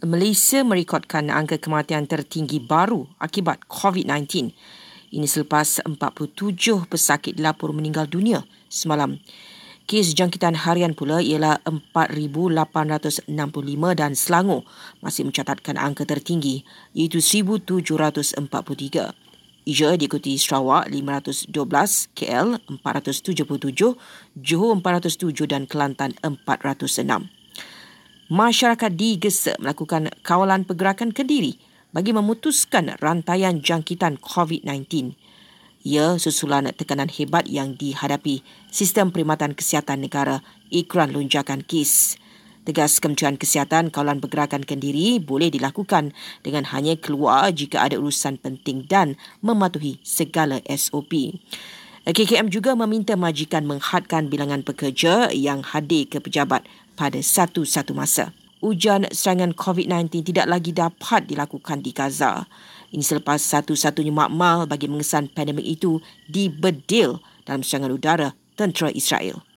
Malaysia merekodkan angka kematian tertinggi baru akibat COVID-19. Ini selepas 47 pesakit dilaporkan meninggal dunia semalam. Kes jangkitan harian pula ialah 4,865 dan Selangor masih mencatatkan angka tertinggi iaitu 1,743. Ia diikuti Sarawak 512, KL 477, Johor 407 dan Kelantan 406 masyarakat digesa melakukan kawalan pergerakan kendiri bagi memutuskan rantaian jangkitan COVID-19. Ia susulan tekanan hebat yang dihadapi sistem perkhidmatan kesihatan negara ikran lonjakan kes. Tegas Kementerian Kesihatan, kawalan pergerakan kendiri boleh dilakukan dengan hanya keluar jika ada urusan penting dan mematuhi segala SOP. KKM juga meminta majikan menghadkan bilangan pekerja yang hadir ke pejabat pada satu-satu masa. Ujian serangan COVID-19 tidak lagi dapat dilakukan di Gaza. Ini selepas satu-satunya makmal bagi mengesan pandemik itu dibedil dalam serangan udara tentera Israel.